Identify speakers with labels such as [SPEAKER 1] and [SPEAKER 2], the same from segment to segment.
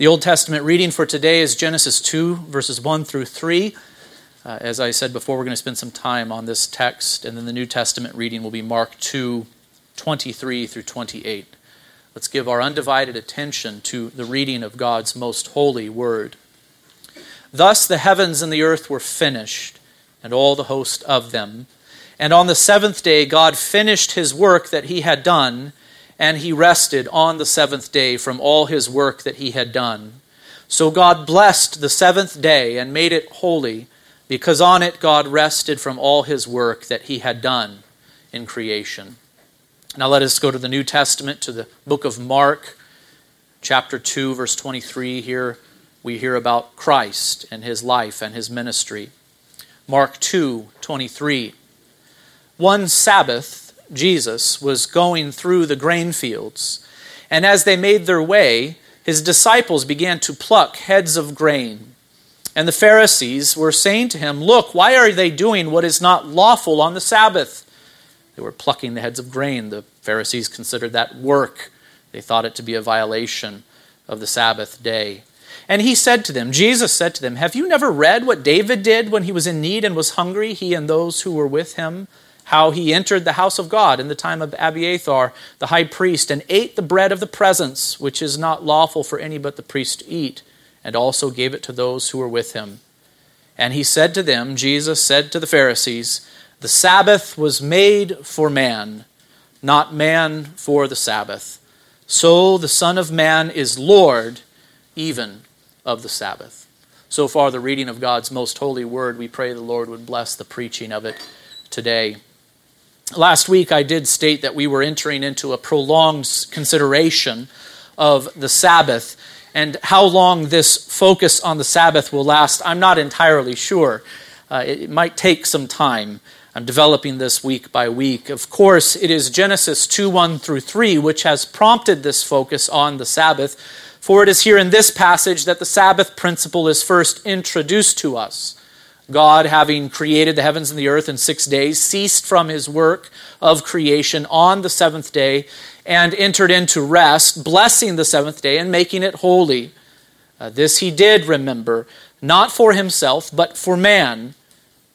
[SPEAKER 1] The Old Testament reading for today is Genesis 2, verses 1 through 3. Uh, as I said before, we're going to spend some time on this text, and then the New Testament reading will be Mark 2, 23 through 28. Let's give our undivided attention to the reading of God's most holy word. Thus the heavens and the earth were finished, and all the host of them. And on the seventh day, God finished his work that he had done and he rested on the seventh day from all his work that he had done. So God blessed the seventh day and made it holy, because on it God rested from all his work that he had done in creation. Now let us go to the New Testament, to the book of Mark, chapter 2, verse 23. Here we hear about Christ and his life and his ministry. Mark 2, 23. One Sabbath, Jesus, was going through the grain fields. And as they made their way, his disciples began to pluck heads of grain. And the Pharisees were saying to him, Look, why are they doing what is not lawful on the Sabbath? They were plucking the heads of grain. The Pharisees considered that work. They thought it to be a violation of the Sabbath day. And he said to them, Jesus said to them, Have you never read what David did when he was in need and was hungry, he and those who were with him? How he entered the house of God in the time of Abiathar, the high priest, and ate the bread of the presence, which is not lawful for any but the priest to eat, and also gave it to those who were with him. And he said to them, Jesus said to the Pharisees, The Sabbath was made for man, not man for the Sabbath. So the Son of Man is Lord even of the Sabbath. So far, the reading of God's most holy word. We pray the Lord would bless the preaching of it today. Last week, I did state that we were entering into a prolonged consideration of the Sabbath. And how long this focus on the Sabbath will last, I'm not entirely sure. Uh, it, it might take some time. I'm developing this week by week. Of course, it is Genesis 2 1 through 3 which has prompted this focus on the Sabbath, for it is here in this passage that the Sabbath principle is first introduced to us. God, having created the heavens and the earth in six days, ceased from his work of creation on the seventh day and entered into rest, blessing the seventh day and making it holy. Uh, this he did, remember, not for himself, but for man.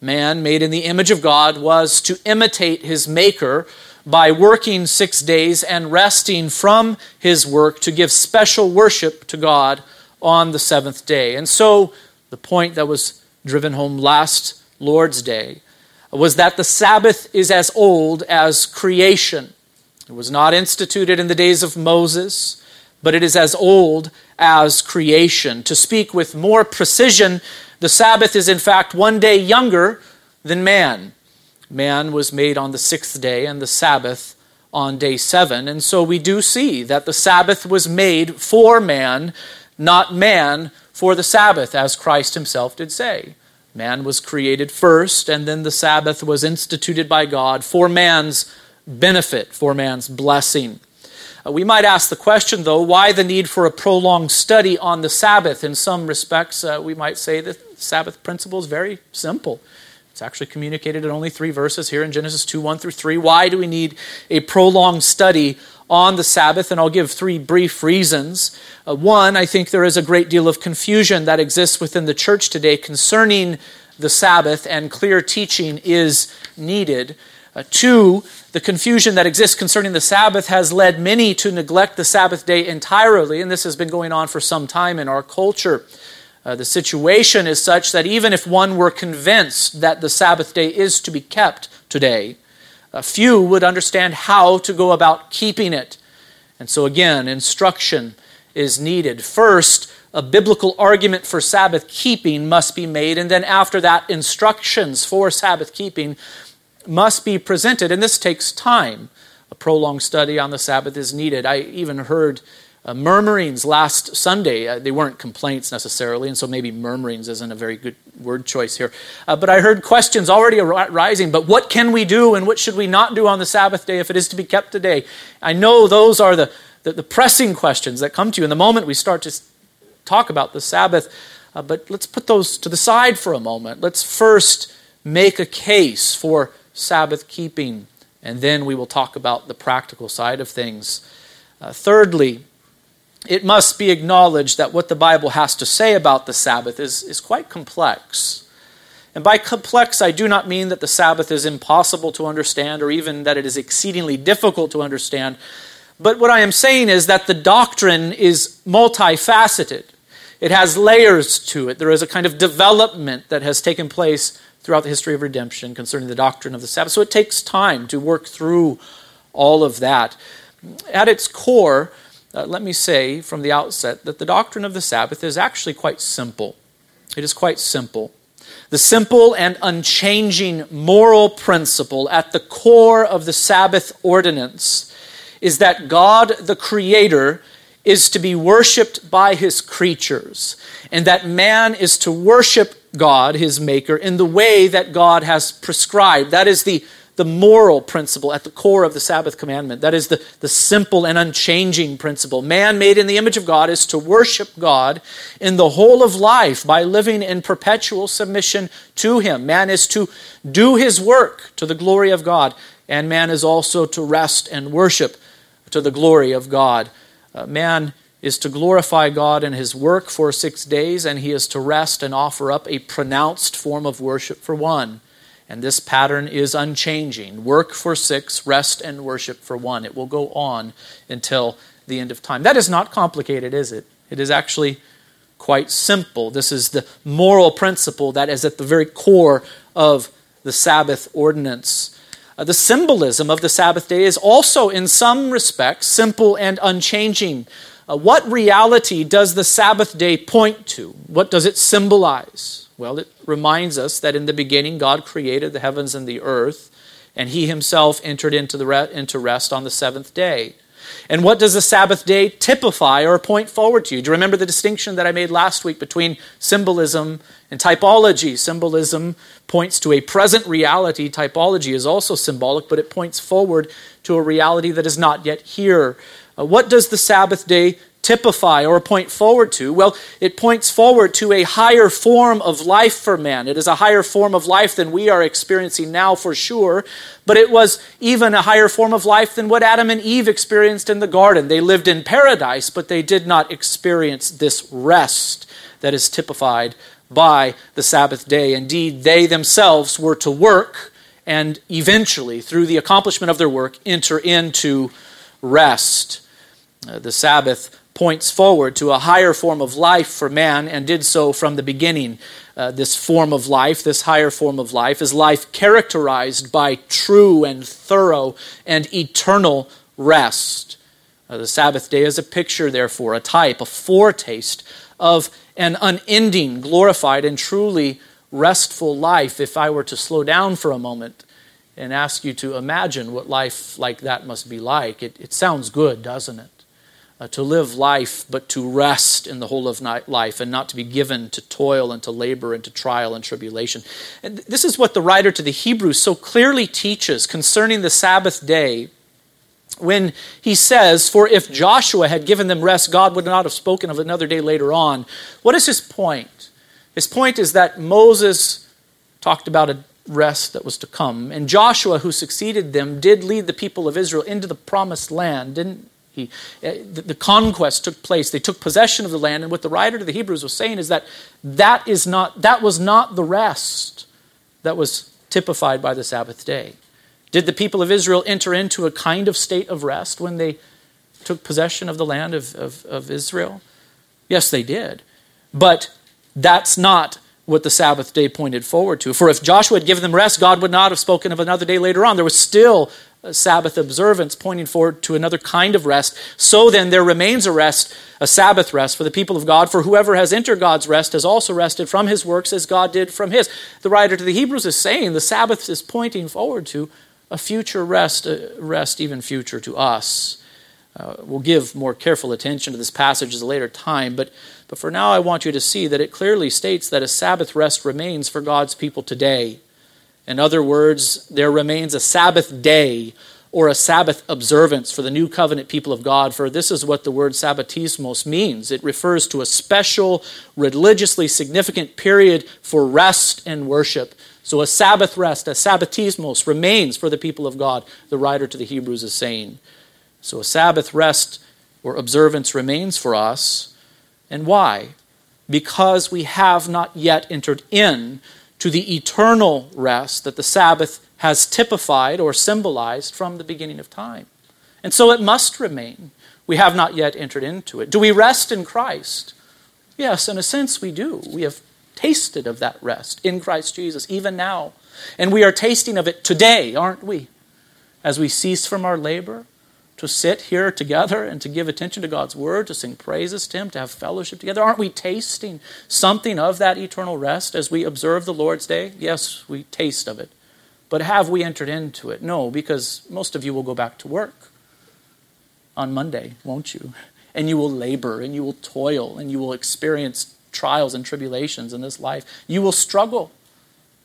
[SPEAKER 1] Man, made in the image of God, was to imitate his Maker by working six days and resting from his work to give special worship to God on the seventh day. And so, the point that was driven home last Lord's Day was that the Sabbath is as old as creation. It was not instituted in the days of Moses, but it is as old as creation. To speak with more precision, the Sabbath is in fact one day younger than man. Man was made on the sixth day, and the Sabbath on day seven. And so we do see that the Sabbath was made for man, not man for the Sabbath, as Christ himself did say. Man was created first, and then the Sabbath was instituted by God for man's benefit, for man's blessing. Uh, we might ask the question, though, why the need for a prolonged study on the Sabbath? In some respects, uh, we might say that Sabbath principle is very simple. It's actually communicated in only three verses here in Genesis 2 1 through 3. Why do we need a prolonged study on the Sabbath? And I'll give three brief reasons. Uh, one, I think there is a great deal of confusion that exists within the church today concerning the Sabbath, and clear teaching is needed. Uh, two, the confusion that exists concerning the Sabbath has led many to neglect the Sabbath day entirely, and this has been going on for some time in our culture. Uh, the situation is such that even if one were convinced that the Sabbath day is to be kept today, a few would understand how to go about keeping it. And so, again, instruction is needed. First, a biblical argument for Sabbath keeping must be made, and then after that, instructions for Sabbath keeping must be presented, and this takes time. A prolonged study on the Sabbath is needed. I even heard uh, murmurings last Sunday. Uh, they weren't complaints necessarily, and so maybe murmurings isn't a very good word choice here. Uh, but I heard questions already arising. But what can we do and what should we not do on the Sabbath day if it is to be kept today? I know those are the, the, the pressing questions that come to you in the moment we start to talk about the Sabbath. Uh, but let's put those to the side for a moment. Let's first make a case for Sabbath keeping, and then we will talk about the practical side of things. Uh, thirdly, it must be acknowledged that what the Bible has to say about the Sabbath is, is quite complex. And by complex, I do not mean that the Sabbath is impossible to understand or even that it is exceedingly difficult to understand. But what I am saying is that the doctrine is multifaceted. It has layers to it. There is a kind of development that has taken place throughout the history of redemption concerning the doctrine of the Sabbath. So it takes time to work through all of that. At its core, uh, let me say from the outset that the doctrine of the Sabbath is actually quite simple. It is quite simple. The simple and unchanging moral principle at the core of the Sabbath ordinance is that God, the Creator, is to be worshiped by his creatures, and that man is to worship God, his Maker, in the way that God has prescribed. That is the the moral principle at the core of the Sabbath commandment. That is the, the simple and unchanging principle. Man made in the image of God is to worship God in the whole of life by living in perpetual submission to Him. Man is to do His work to the glory of God, and man is also to rest and worship to the glory of God. Uh, man is to glorify God in his work for six days, and he is to rest and offer up a pronounced form of worship for one. And this pattern is unchanging work for six, rest and worship for one. It will go on until the end of time. That is not complicated, is it? It is actually quite simple. This is the moral principle that is at the very core of the Sabbath ordinance. Uh, the symbolism of the Sabbath day is also, in some respects, simple and unchanging. Uh, what reality does the Sabbath day point to? What does it symbolize? Well, it reminds us that in the beginning God created the heavens and the earth, and he himself entered into, the re- into rest on the seventh day. And what does the Sabbath day typify or point forward to? Do you remember the distinction that I made last week between symbolism and typology? Symbolism points to a present reality. Typology is also symbolic, but it points forward to a reality that is not yet here. Uh, what does the Sabbath day typify or point forward to? Well, it points forward to a higher form of life for man. It is a higher form of life than we are experiencing now for sure, but it was even a higher form of life than what Adam and Eve experienced in the garden. They lived in paradise, but they did not experience this rest that is typified by the Sabbath day. Indeed, they themselves were to work and eventually, through the accomplishment of their work, enter into rest. Uh, the Sabbath points forward to a higher form of life for man and did so from the beginning. Uh, this form of life, this higher form of life, is life characterized by true and thorough and eternal rest. Uh, the Sabbath day is a picture, therefore, a type, a foretaste of an unending, glorified, and truly restful life. If I were to slow down for a moment and ask you to imagine what life like that must be like, it, it sounds good, doesn't it? Uh, to live life, but to rest in the whole of life and not to be given to toil and to labor and to trial and tribulation. And this is what the writer to the Hebrews so clearly teaches concerning the Sabbath day when he says, For if Joshua had given them rest, God would not have spoken of another day later on. What is his point? His point is that Moses talked about a rest that was to come, and Joshua, who succeeded them, did lead the people of Israel into the promised land, didn't he, eh, the, the conquest took place. They took possession of the land. And what the writer to the Hebrews was saying is that that, is not, that was not the rest that was typified by the Sabbath day. Did the people of Israel enter into a kind of state of rest when they took possession of the land of, of, of Israel? Yes, they did. But that's not what the Sabbath day pointed forward to. For if Joshua had given them rest, God would not have spoken of another day later on. There was still Sabbath observance, pointing forward to another kind of rest. So then, there remains a rest, a Sabbath rest for the people of God. For whoever has entered God's rest has also rested from his works as God did from his. The writer to the Hebrews is saying the Sabbath is pointing forward to a future rest, a rest even future to us. Uh, we'll give more careful attention to this passage at a later time, but, but for now, I want you to see that it clearly states that a Sabbath rest remains for God's people today. In other words, there remains a Sabbath day or a Sabbath observance for the new covenant people of God, for this is what the word sabbatismos means. It refers to a special, religiously significant period for rest and worship. So a Sabbath rest, a sabbatismos, remains for the people of God, the writer to the Hebrews is saying. So a Sabbath rest or observance remains for us. And why? Because we have not yet entered in to the eternal rest that the Sabbath has typified or symbolized from the beginning of time. And so it must remain. We have not yet entered into it. Do we rest in Christ? Yes, in a sense we do. We have tasted of that rest in Christ Jesus, even now. And we are tasting of it today, aren't we? As we cease from our labor to sit here together and to give attention to God's word, to sing praises to Him, to have fellowship together. Aren't we tasting something of that eternal rest as we observe the Lord's day? Yes, we taste of it. But have we entered into it? No, because most of you will go back to work on Monday, won't you? And you will labor and you will toil and you will experience trials and tribulations in this life. You will struggle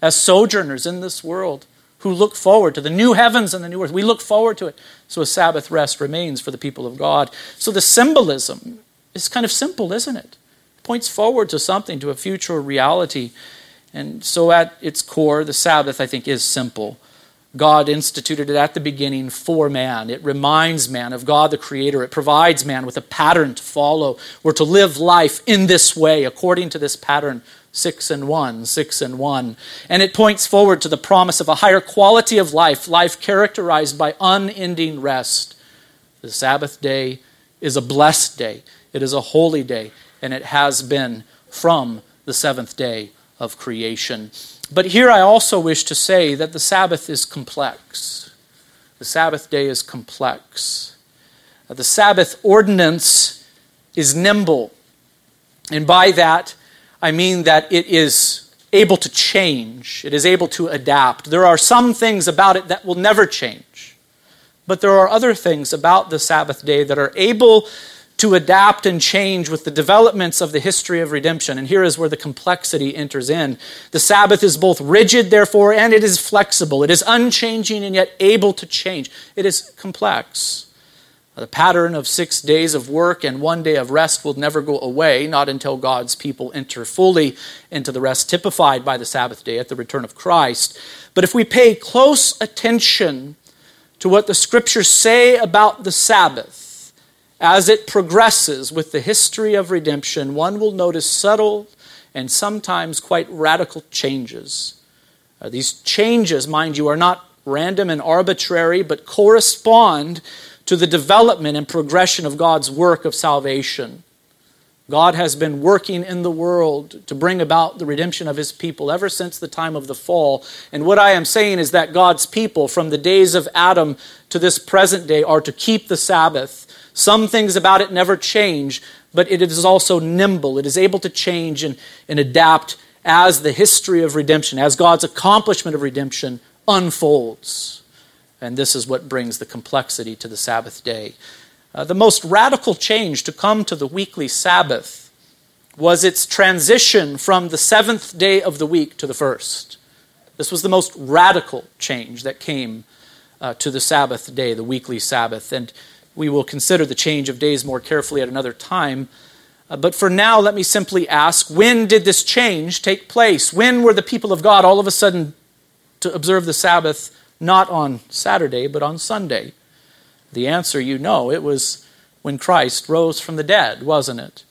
[SPEAKER 1] as sojourners in this world who look forward to the new heavens and the new earth. We look forward to it. So a Sabbath rest remains for the people of God. So the symbolism is kind of simple, isn't it? It points forward to something, to a future reality. And so at its core, the Sabbath, I think, is simple. God instituted it at the beginning for man. It reminds man of God the Creator. It provides man with a pattern to follow. We're to live life in this way, according to this pattern six and one, six and one. And it points forward to the promise of a higher quality of life, life characterized by unending rest. The Sabbath day is a blessed day, it is a holy day, and it has been from the seventh day of creation. But here I also wish to say that the Sabbath is complex. The Sabbath day is complex. The Sabbath ordinance is nimble. And by that, I mean that it is able to change, it is able to adapt. There are some things about it that will never change, but there are other things about the Sabbath day that are able to adapt and change with the developments of the history of redemption. And here is where the complexity enters in. The Sabbath is both rigid, therefore, and it is flexible. It is unchanging and yet able to change. It is complex. The pattern of six days of work and one day of rest will never go away, not until God's people enter fully into the rest typified by the Sabbath day at the return of Christ. But if we pay close attention to what the scriptures say about the Sabbath as it progresses with the history of redemption, one will notice subtle and sometimes quite radical changes. Uh, these changes, mind you, are not random and arbitrary, but correspond to the development and progression of God's work of salvation. God has been working in the world to bring about the redemption of his people ever since the time of the fall. And what I am saying is that God's people, from the days of Adam to this present day, are to keep the Sabbath. Some things about it never change, but it is also nimble. It is able to change and, and adapt as the history of redemption, as God's accomplishment of redemption unfolds. And this is what brings the complexity to the Sabbath day. Uh, the most radical change to come to the weekly Sabbath was its transition from the seventh day of the week to the first. This was the most radical change that came uh, to the Sabbath day, the weekly Sabbath. And we will consider the change of days more carefully at another time. Uh, but for now, let me simply ask when did this change take place? When were the people of God all of a sudden to observe the Sabbath not on Saturday, but on Sunday? The answer you know. It was when Christ rose from the dead, wasn't it?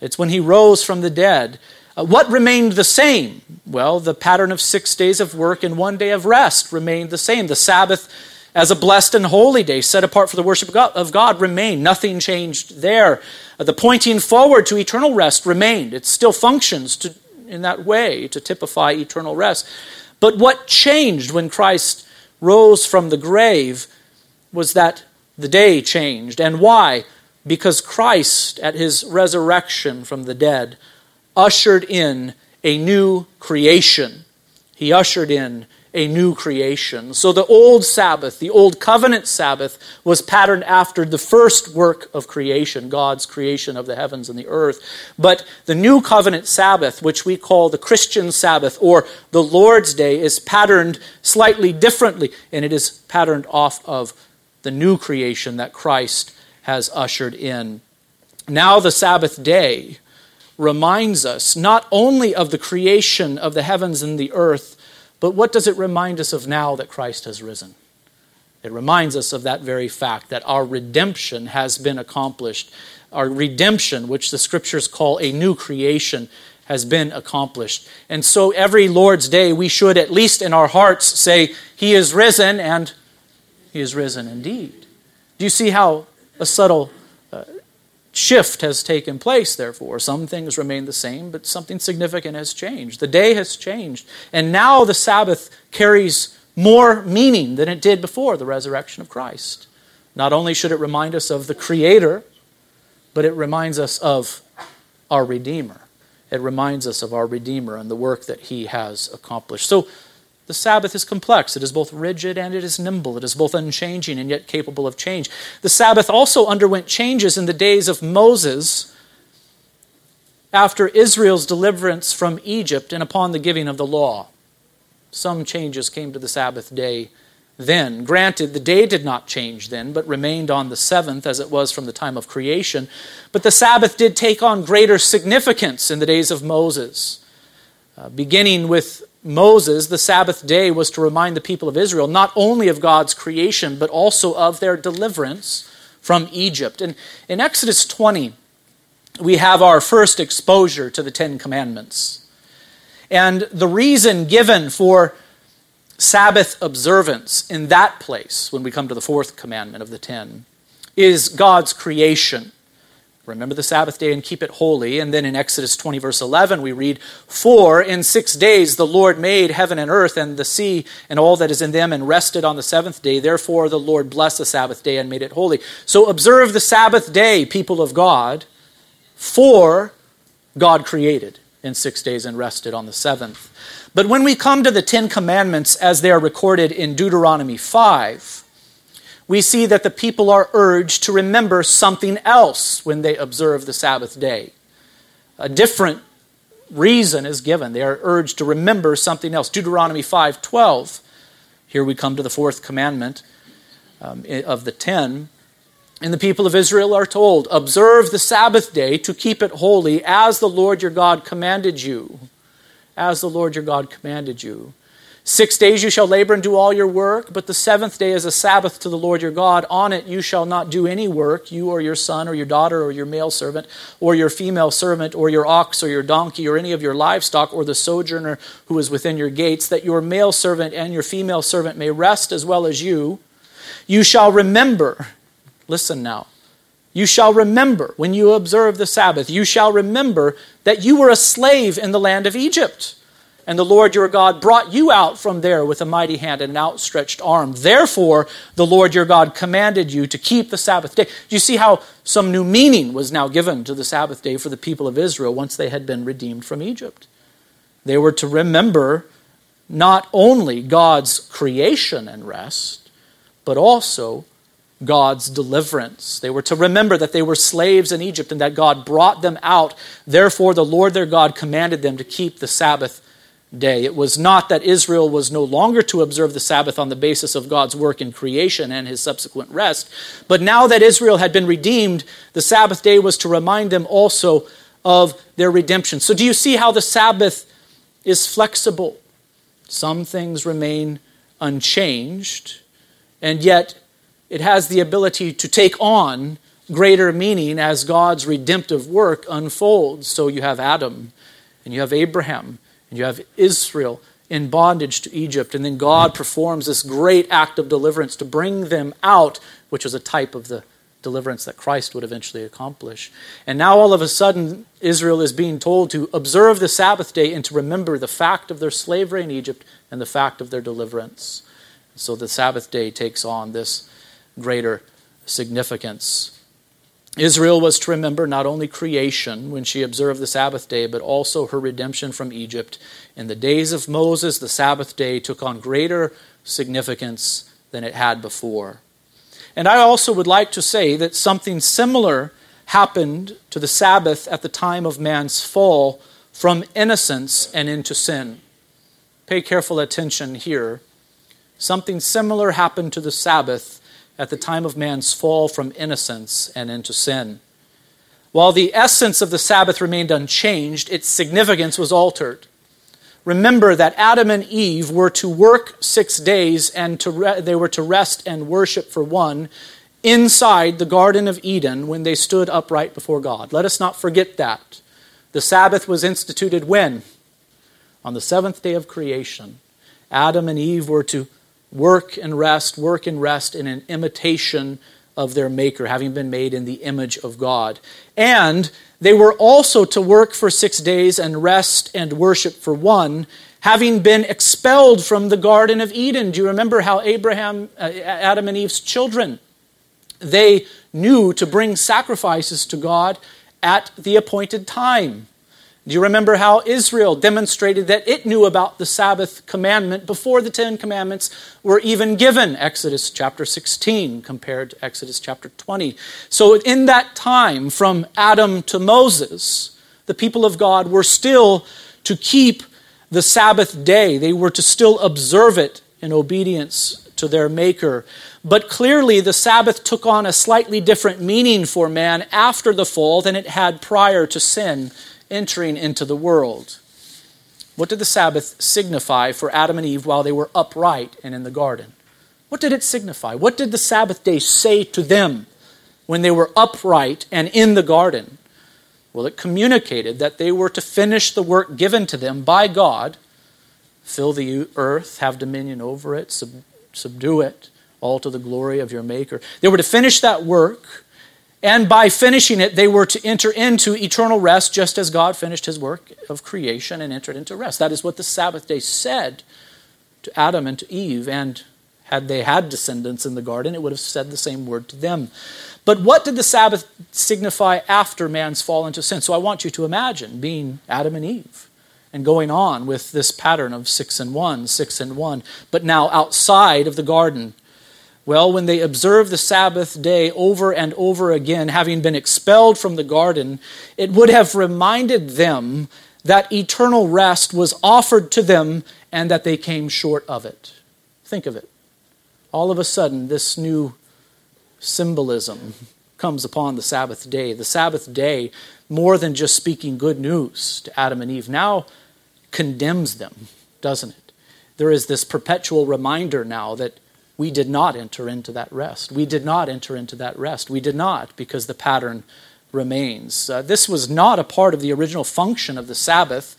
[SPEAKER 1] It's when he rose from the dead. Uh, what remained the same? Well, the pattern of six days of work and one day of rest remained the same. The Sabbath, as a blessed and holy day set apart for the worship of God, of God remained. Nothing changed there. Uh, the pointing forward to eternal rest remained. It still functions to, in that way to typify eternal rest. But what changed when Christ rose from the grave was that the day changed. And why? Because Christ, at his resurrection from the dead, ushered in a new creation. He ushered in a new creation. So the old Sabbath, the old covenant Sabbath, was patterned after the first work of creation, God's creation of the heavens and the earth. But the new covenant Sabbath, which we call the Christian Sabbath or the Lord's Day, is patterned slightly differently, and it is patterned off of the new creation that Christ has ushered in. Now, the Sabbath day reminds us not only of the creation of the heavens and the earth, but what does it remind us of now that Christ has risen? It reminds us of that very fact that our redemption has been accomplished. Our redemption, which the scriptures call a new creation, has been accomplished. And so every Lord's Day, we should, at least in our hearts, say, He is risen, and He is risen indeed. Do you see how a subtle shift has taken place, therefore? Some things remain the same, but something significant has changed. The day has changed. And now the Sabbath carries more meaning than it did before the resurrection of Christ. Not only should it remind us of the Creator, but it reminds us of our Redeemer. It reminds us of our Redeemer and the work that He has accomplished. So the Sabbath is complex. It is both rigid and it is nimble. It is both unchanging and yet capable of change. The Sabbath also underwent changes in the days of Moses after Israel's deliverance from Egypt and upon the giving of the law some changes came to the Sabbath day then. Granted, the day did not change then, but remained on the seventh as it was from the time of creation. But the Sabbath did take on greater significance in the days of Moses. Uh, beginning with Moses, the Sabbath day was to remind the people of Israel not only of God's creation, but also of their deliverance from Egypt. And in Exodus 20, we have our first exposure to the Ten Commandments. And the reason given for Sabbath observance in that place, when we come to the fourth commandment of the ten, is God's creation. Remember the Sabbath day and keep it holy. And then in Exodus 20, verse 11, we read, For in six days the Lord made heaven and earth and the sea and all that is in them, and rested on the seventh day. Therefore the Lord blessed the Sabbath day and made it holy. So observe the Sabbath day, people of God, for God created in six days and rested on the seventh. But when we come to the Ten Commandments as they are recorded in Deuteronomy 5, we see that the people are urged to remember something else when they observe the Sabbath day. A different reason is given. They are urged to remember something else. Deuteronomy 5:12. Here we come to the fourth commandment um, of the ten. And the people of Israel are told, Observe the Sabbath day to keep it holy as the Lord your God commanded you. As the Lord your God commanded you. Six days you shall labor and do all your work, but the seventh day is a Sabbath to the Lord your God. On it you shall not do any work, you or your son or your daughter or your male servant or your female servant or your ox or your donkey or any of your livestock or the sojourner who is within your gates, that your male servant and your female servant may rest as well as you. You shall remember Listen now. You shall remember when you observe the Sabbath, you shall remember that you were a slave in the land of Egypt. And the Lord your God brought you out from there with a mighty hand and an outstretched arm. Therefore, the Lord your God commanded you to keep the Sabbath day. Do you see how some new meaning was now given to the Sabbath day for the people of Israel once they had been redeemed from Egypt? They were to remember not only God's creation and rest, but also God's deliverance. They were to remember that they were slaves in Egypt and that God brought them out. Therefore, the Lord their God commanded them to keep the Sabbath day. It was not that Israel was no longer to observe the Sabbath on the basis of God's work in creation and his subsequent rest, but now that Israel had been redeemed, the Sabbath day was to remind them also of their redemption. So, do you see how the Sabbath is flexible? Some things remain unchanged, and yet it has the ability to take on greater meaning as God's redemptive work unfolds. So you have Adam, and you have Abraham, you have Israel in bondage to Egypt, and then God performs this great act of deliverance to bring them out, which was a type of the deliverance that Christ would eventually accomplish. And now all of a sudden, Israel is being told to observe the Sabbath day and to remember the fact of their slavery in Egypt and the fact of their deliverance. So the Sabbath day takes on this greater significance. Israel was to remember not only creation when she observed the Sabbath day, but also her redemption from Egypt. In the days of Moses, the Sabbath day took on greater significance than it had before. And I also would like to say that something similar happened to the Sabbath at the time of man's fall from innocence and into sin. Pay careful attention here. Something similar happened to the Sabbath at the time of man's fall from innocence and into sin. While the essence of the Sabbath remained unchanged, its significance was altered. remember that Adam and Eve were to work six days and to re- they were to rest and worship for one inside the Garden of Eden when they stood upright before God. Let us not forget that. The Sabbath was instituted when? On the seventh day of creation. Adam and Eve were to work and rest, work and rest in an imitation of their Maker, having been made in the image of God. And they were also to work for six days and rest and worship for one, having been expelled from the Garden of Eden. Do you remember how Abraham, uh, Adam and Eve's children, they knew to bring sacrifices to God at the appointed time? Do you remember how Israel demonstrated that it knew about the Sabbath commandment before the Ten Commandments were even given? Exodus chapter 16 compared to Exodus chapter 20. So, in that time, from Adam to Moses, the people of God were still to keep the Sabbath day, they were to still observe it in obedience to their Maker. But clearly, the Sabbath took on a slightly different meaning for man after the fall than it had prior to sin entering into the world. What did the Sabbath signify for Adam and Eve while they were upright and in the garden? What did it signify? What did the Sabbath day say to them when they were upright and in the garden? Well, it communicated that they were to finish the work given to them by God fill the earth, have dominion over it, sub- subdue it, all to the glory of your Maker. They were to finish that work and by finishing it, they were to enter into eternal rest, just as God finished his work of creation and entered into rest. That is what the Sabbath day said to Adam and to Eve. And had they had descendants in the garden, it would have said the same word to them. But what did the Sabbath signify after man's fall into sin? So I want you to imagine being Adam and Eve and going on with this pattern of six and one, six and one, but now outside of the garden well, when they observed the Sabbath day over and over again, having been expelled from the garden, it would have reminded them that eternal rest was offered to them and that they came short of it. Think of it. All of a sudden, this new symbolism comes upon the Sabbath day. The Sabbath day, more than just speaking good news to Adam and Eve, now condemns them, doesn't it? There is this perpetual reminder now that we did not enter into that rest. We did not enter into that rest. We did not because the pattern remains. Uh, this was not a part of the original function of the Sabbath.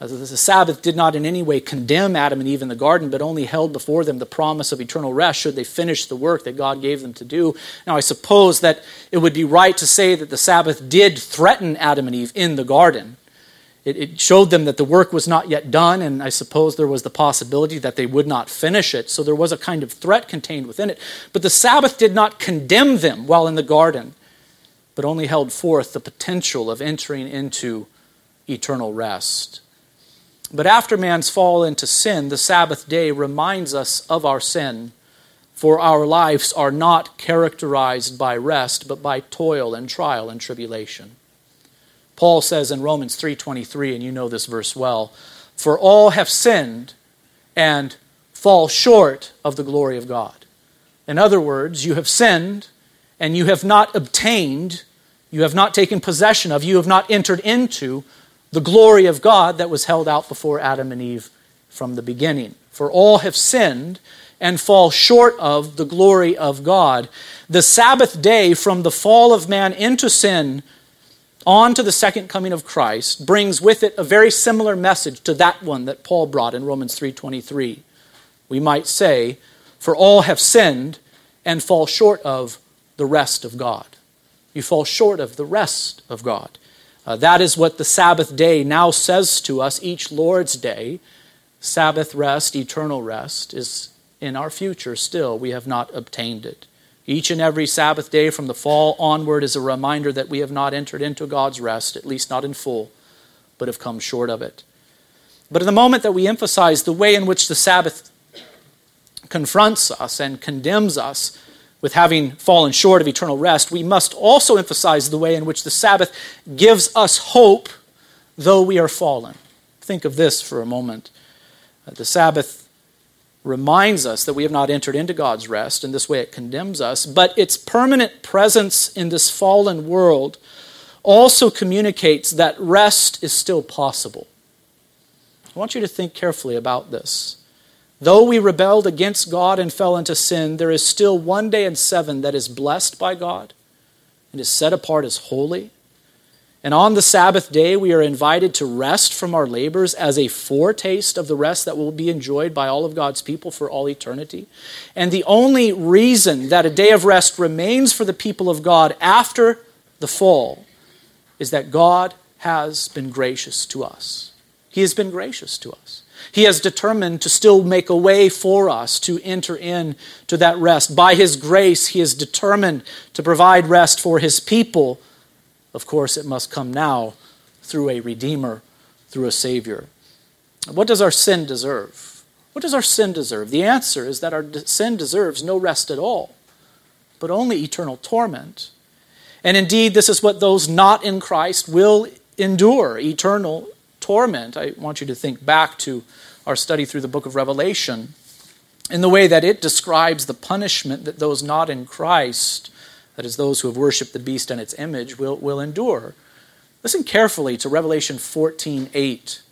[SPEAKER 1] Uh, the Sabbath did not in any way condemn Adam and Eve in the garden, but only held before them the promise of eternal rest should they finish the work that God gave them to do. Now, I suppose that it would be right to say that the Sabbath did threaten Adam and Eve in the garden. It, it showed them that the work was not yet done, and I suppose there was the possibility that they would not finish it. So there was a kind of threat contained within it. But the Sabbath did not condemn them while in the garden, but only held forth the potential of entering into eternal rest. But after man's fall into sin, the Sabbath day reminds us of our sin, for our lives are not characterized by rest, but by toil and trial and tribulation. Paul says in Romans 3:23 and you know this verse well, for all have sinned and fall short of the glory of God. In other words, you have sinned and you have not obtained, you have not taken possession of, you have not entered into the glory of God that was held out before Adam and Eve from the beginning. For all have sinned and fall short of the glory of God. The Sabbath day from the fall of man into sin on to the second coming of Christ brings with it a very similar message to that one that Paul brought in Romans 3:23. We might say, for all have sinned and fall short of the rest of God. You fall short of the rest of God. Uh, that is what the Sabbath day now says to us each Lord's day. Sabbath rest, eternal rest, is in our future still. We have not obtained it. Each and every Sabbath day from the fall onward is a reminder that we have not entered into God's rest, at least not in full, but have come short of it. But in the moment that we emphasize the way in which the Sabbath confronts us and condemns us with having fallen short of eternal rest, we must also emphasize the way in which the Sabbath gives us hope, though we are fallen. Think of this for a moment. Uh, the Sabbath reminds us that we have not entered into God's rest, and this way it condemns us, but its permanent presence in this fallen world also communicates that rest is still possible. I want you to think carefully about this. Though we rebelled against God and fell into sin, there is still one day in seven that is blessed by God and is set apart as holy. And on the Sabbath day, we are invited to rest from our labors as a foretaste of the rest that will be enjoyed by all of God's people for all eternity. And the only reason that a day of rest remains for the people of God after the fall is that God has been gracious to us. He has been gracious to us. He has determined to still make a way for us to enter in to that rest. By His grace, He is determined to provide rest for His people. Of course, it must come now through a Redeemer, through a Savior. What does our sin deserve? What does our sin deserve? The answer is that our sin deserves no rest at all, but only eternal torment. And indeed, this is what those not in Christ will endure eternal torment. I want you to think back to our study through the book of Revelation in the way that it describes the punishment that those not in Christ, that is, those who have worshiped the beast and its image, will, will endure. Listen carefully to Revelation 14 8.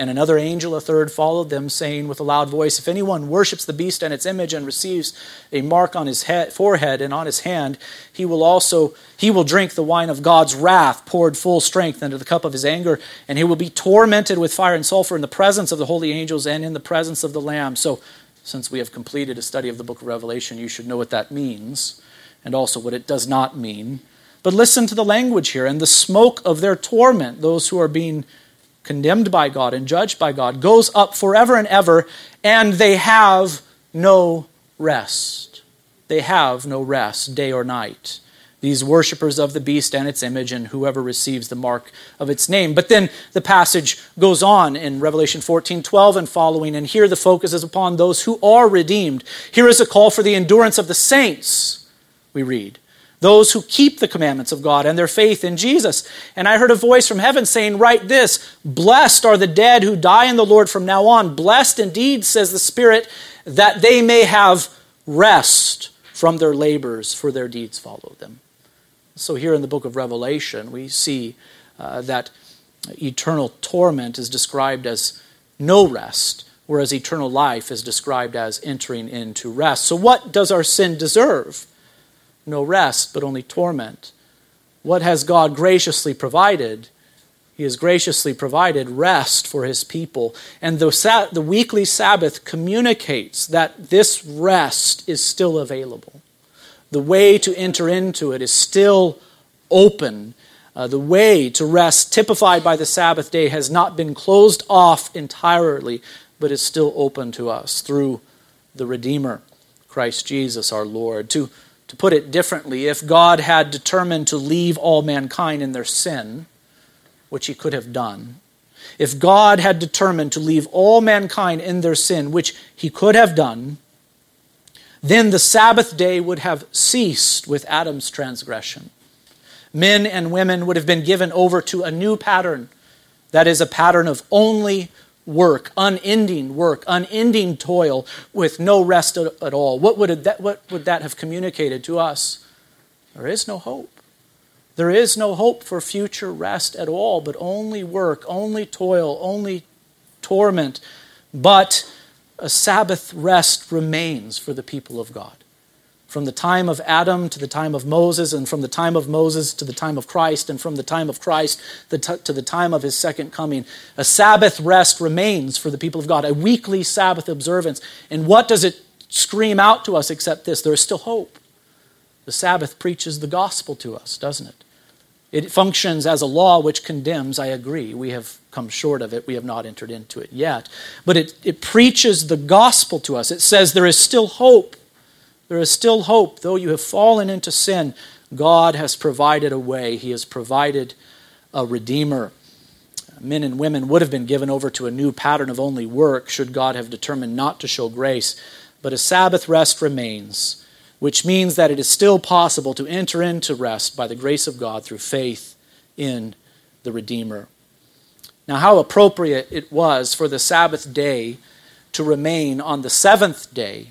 [SPEAKER 1] And another angel, a third, followed them, saying with a loud voice, If anyone worships the beast and its image and receives a mark on his head, forehead and on his hand, he will also he will drink the wine of God's wrath, poured full strength into the cup of his anger, and he will be tormented with fire and sulfur in the presence of the holy angels and in the presence of the Lamb. So, since we have completed a study of the book of Revelation, you should know what that means, and also what it does not mean. But listen to the language here, and the smoke of their torment, those who are being condemned by God and judged by God, goes up forever and ever, and they have no rest. They have no rest, day or night. These worshippers of the beast and its image, and whoever receives the mark of its name. But then the passage goes on in Revelation 14 12 and following, and here the focus is upon those who are redeemed. Here is a call for the endurance of the saints, we read those who keep the commandments of God and their faith in Jesus. And I heard a voice from heaven saying, Write this Blessed are the dead who die in the Lord from now on. Blessed indeed, says the Spirit, that they may have rest from their labors, for their deeds follow them. So, here in the book of Revelation, we see uh, that eternal torment is described as no rest, whereas eternal life is described as entering into rest. So, what does our sin deserve? No rest, but only torment. What has God graciously provided? He has graciously provided rest for his people. And the, the weekly Sabbath communicates that this rest is still available. The way to enter into it is still open. Uh, the way to rest, typified by the Sabbath day, has not been closed off entirely, but is still open to us through the Redeemer, Christ Jesus our Lord. To to put it differently, if God had determined to leave all mankind in their sin, which he could have done, if God had determined to leave all mankind in their sin, which he could have done, then the Sabbath day would have ceased with Adam's transgression. Men and women would have been given over to a new pattern that is a pattern of only work, unending work, unending toil with no rest at all. What would, that, what would that have communicated to us? There is no hope. There is no hope for future rest at all, but only work, only toil, only torment. But a Sabbath rest remains for the people of God from the time of Adam to the time of Moses, and from the time of Moses to the time of Christ, and from the time of Christ to the time of his second coming. A Sabbath rest remains for the people of God, a weekly Sabbath observance. And what does it scream out to us except this? There is still hope. The Sabbath preaches the gospel to us, doesn't it? It functions as a law which condemns, I agree. We have come short of it. We have not entered into it yet. But it, it preaches the gospel to us. It says there is still hope. There is still hope. Though you have fallen into sin, God has provided a way. He has provided a redeemer. Men and women would have been given over to a new pattern of only work should God have determined not to show grace. But a Sabbath rest remains, which means that it is still possible to enter into rest by the grace of God through faith in the Redeemer. Now, how appropriate it was for the Sabbath day to remain on the seventh day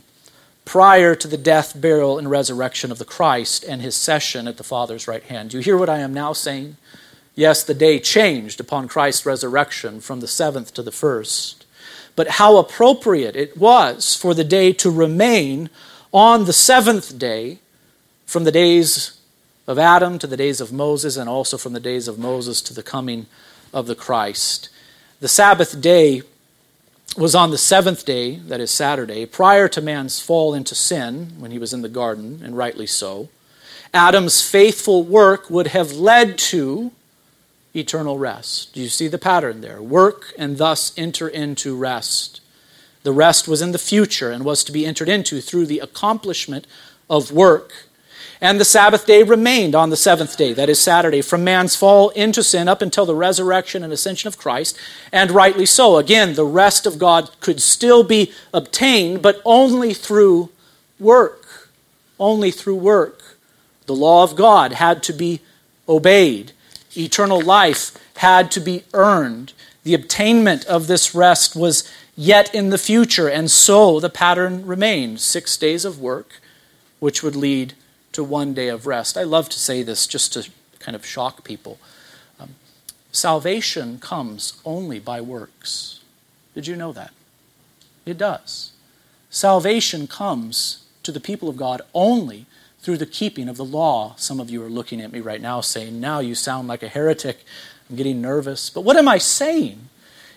[SPEAKER 1] prior to the death, burial, and resurrection of the Christ and his session at the Father's right hand. Do you hear what I am now saying? Yes, the day changed upon Christ's resurrection from the seventh to the first. But how appropriate it was for the day to remain on the seventh day from the days of Adam to the days of Moses, and also from the days of Moses to the coming of the Christ. The Sabbath day was on the seventh day, that is Saturday, prior to man's fall into sin when he was in the garden, and rightly so. Adam's faithful work would have led to eternal rest. Do you see the pattern there? Work and thus enter into rest. The rest was in the future and was to be entered into through the accomplishment of work and the Sabbath day remained on the seventh day, that is Saturday, from man's fall into sin up until the resurrection and ascension of Christ, and rightly so. Again, the rest of God could still be obtained, but only through work. Only through work. The law of God had to be obeyed, eternal life had to be earned. The obtainment of this rest was yet in the future, and so the pattern remained six days of work, which would lead to one day of rest. I love to say this just to kind of shock people. Um, salvation comes only by works. Did you know that? It does. Salvation comes to the people of God only through the keeping of the law. Some of you are looking at me right now saying, Now you sound like a heretic. I'm getting nervous. But what am I saying?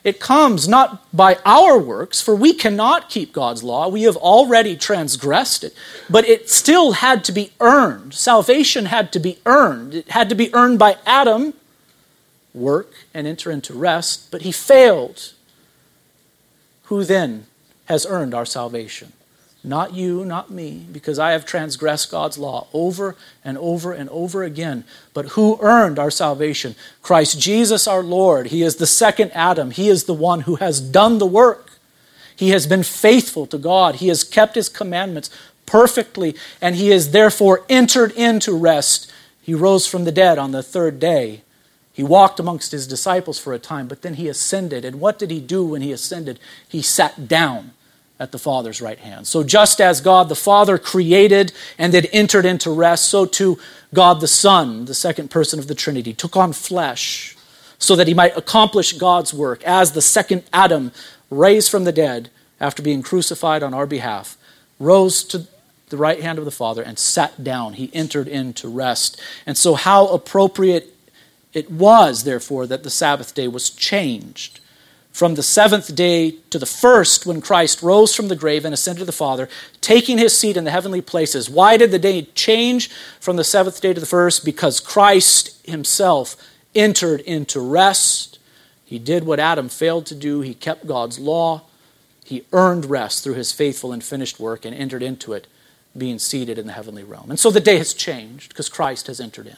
[SPEAKER 1] It comes not by our works, for we cannot keep God's law. We have already transgressed it. But it still had to be earned. Salvation had to be earned. It had to be earned by Adam, work and enter into rest, but he failed. Who then has earned our salvation? Not you, not me, because I have transgressed God's law over and over and over again. But who earned our salvation? Christ Jesus our Lord. He is the second Adam. He is the one who has done the work. He has been faithful to God. He has kept his commandments perfectly, and he has therefore entered into rest. He rose from the dead on the third day. He walked amongst his disciples for a time, but then he ascended. And what did he do when he ascended? He sat down at the Father's right hand. So just as God the Father created and then entered into rest, so too God the Son, the second person of the Trinity, took on flesh so that he might accomplish God's work as the second Adam raised from the dead after being crucified on our behalf, rose to the right hand of the Father and sat down. He entered into rest. And so, how appropriate it was, therefore, that the Sabbath day was changed from the seventh day to the first when Christ rose from the grave and ascended to the Father, taking his seat in the heavenly places. Why did the day change from the seventh day to the first? Because Christ himself entered into rest. He did what Adam failed to do, he kept God's law. He earned rest through his faithful and finished work and entered into it, being seated in the heavenly realm. And so the day has changed because Christ has entered in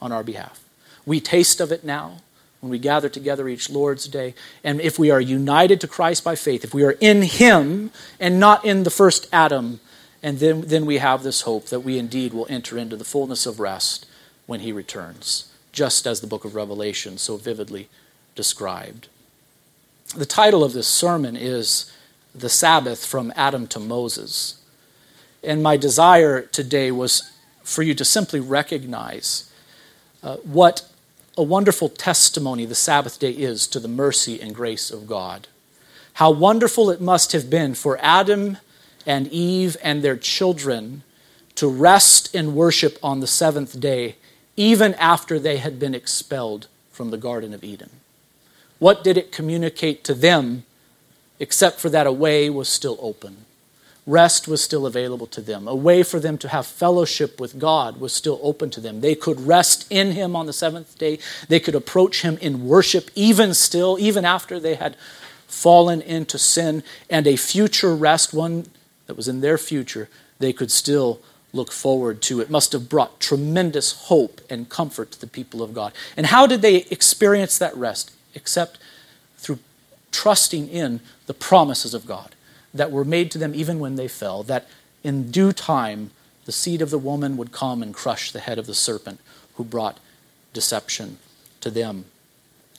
[SPEAKER 1] on our behalf. We taste of it now when we gather together each Lord's Day. And if we are united to Christ by faith, if we are in Him and not in the first Adam, and then, then we have this hope that we indeed will enter into the fullness of rest when He returns, just as the book of Revelation so vividly described. The title of this sermon is The Sabbath from Adam to Moses. And my desire today was for you to simply recognize uh, what a wonderful testimony the Sabbath day is to the mercy and grace of God. How wonderful it must have been for Adam and Eve and their children to rest and worship on the seventh day, even after they had been expelled from the Garden of Eden. What did it communicate to them except for that a way was still open? Rest was still available to them. A way for them to have fellowship with God was still open to them. They could rest in Him on the seventh day. They could approach Him in worship, even still, even after they had fallen into sin, and a future rest, one that was in their future, they could still look forward to. It must have brought tremendous hope and comfort to the people of God. And how did they experience that rest? Except through trusting in the promises of God that were made to them even when they fell, that in due time the seed of the woman would come and crush the head of the serpent who brought deception to them.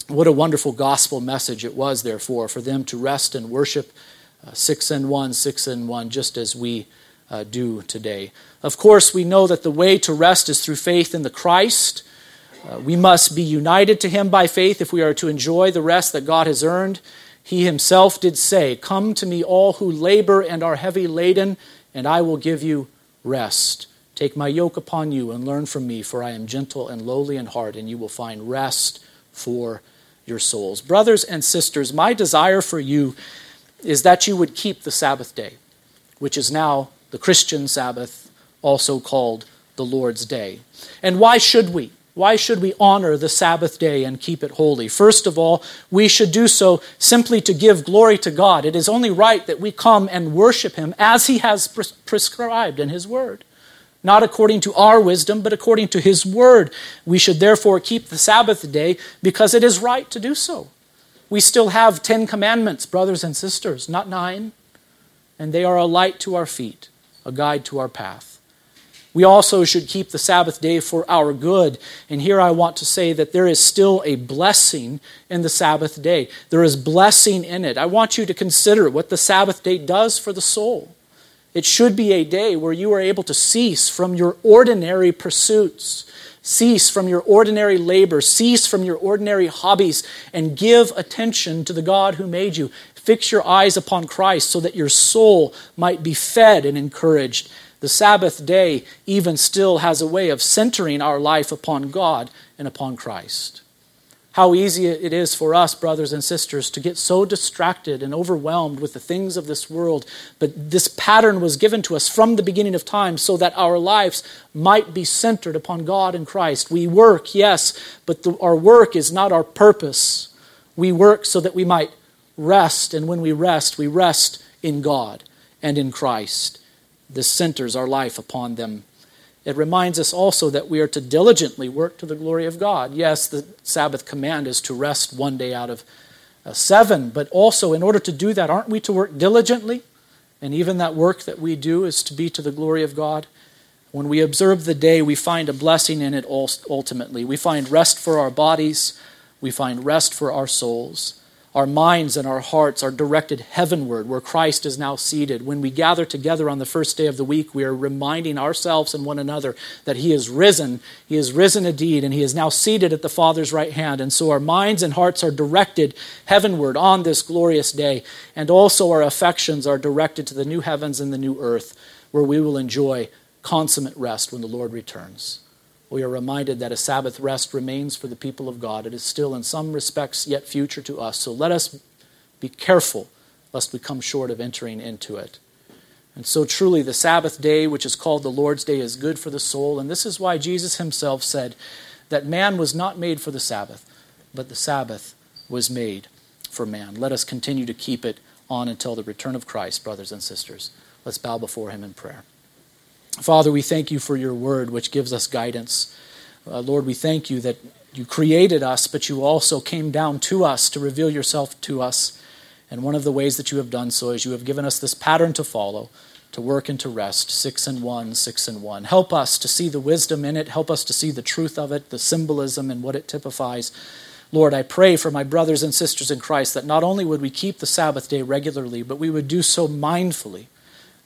[SPEAKER 1] What a wonderful gospel message it was, therefore, for them to rest and worship uh, six and one, six and one, just as we uh, do today. Of course, we know that the way to rest is through faith in the Christ. Uh, we must be united to him by faith if we are to enjoy the rest that God has earned. He himself did say, Come to me, all who labor and are heavy laden, and I will give you rest. Take my yoke upon you and learn from me, for I am gentle and lowly in heart, and you will find rest for your souls. Brothers and sisters, my desire for you is that you would keep the Sabbath day, which is now the Christian Sabbath, also called the Lord's Day. And why should we? Why should we honor the Sabbath day and keep it holy? First of all, we should do so simply to give glory to God. It is only right that we come and worship Him as He has prescribed in His Word. Not according to our wisdom, but according to His Word. We should therefore keep the Sabbath day because it is right to do so. We still have Ten Commandments, brothers and sisters, not nine, and they are a light to our feet, a guide to our path. We also should keep the Sabbath day for our good. And here I want to say that there is still a blessing in the Sabbath day. There is blessing in it. I want you to consider what the Sabbath day does for the soul. It should be a day where you are able to cease from your ordinary pursuits, cease from your ordinary labor, cease from your ordinary hobbies, and give attention to the God who made you. Fix your eyes upon Christ so that your soul might be fed and encouraged the Sabbath day even still has a way of centering our life upon God and upon Christ. How easy it is for us, brothers and sisters, to get so distracted and overwhelmed with the things of this world. But this pattern was given to us from the beginning of time so that our lives might be centered upon God and Christ. We work, yes, but the, our work is not our purpose. We work so that we might rest, and when we rest, we rest in God and in Christ. This centers our life upon them. It reminds us also that we are to diligently work to the glory of God. Yes, the Sabbath command is to rest one day out of uh, seven, but also in order to do that, aren't we to work diligently? And even that work that we do is to be to the glory of God. When we observe the day, we find a blessing in it ultimately. We find rest for our bodies, we find rest for our souls. Our minds and our hearts are directed heavenward, where Christ is now seated. When we gather together on the first day of the week, we are reminding ourselves and one another that He is risen. He is risen indeed, and He is now seated at the Father's right hand. And so our minds and hearts are directed heavenward on this glorious day. And also our affections are directed to the new heavens and the new earth, where we will enjoy consummate rest when the Lord returns we are reminded that a Sabbath rest remains for the people of God. It is still, in some respects, yet future to us. So let us be careful lest we come short of entering into it. And so, truly, the Sabbath day, which is called the Lord's Day, is good for the soul. And this is why Jesus himself said that man was not made for the Sabbath, but the Sabbath was made for man. Let us continue to keep it on until the return of Christ, brothers and sisters. Let's bow before him in prayer. Father, we thank you for your word, which gives us guidance. Uh, Lord, we thank you that you created us, but you also came down to us to reveal yourself to us. And one of the ways that you have done so is you have given us this pattern to follow, to work and to rest, six and one, six and one. Help us to see the wisdom in it. Help us to see the truth of it, the symbolism and what it typifies. Lord, I pray for my brothers and sisters in Christ that not only would we keep the Sabbath day regularly, but we would do so mindfully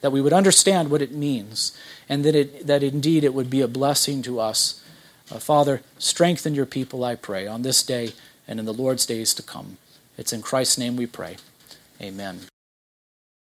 [SPEAKER 1] that we would understand what it means, and that, it, that indeed it would be a blessing to us. Uh, Father, strengthen your people, I pray, on this day and in the Lord's days to come. It's in Christ's name we pray. Amen.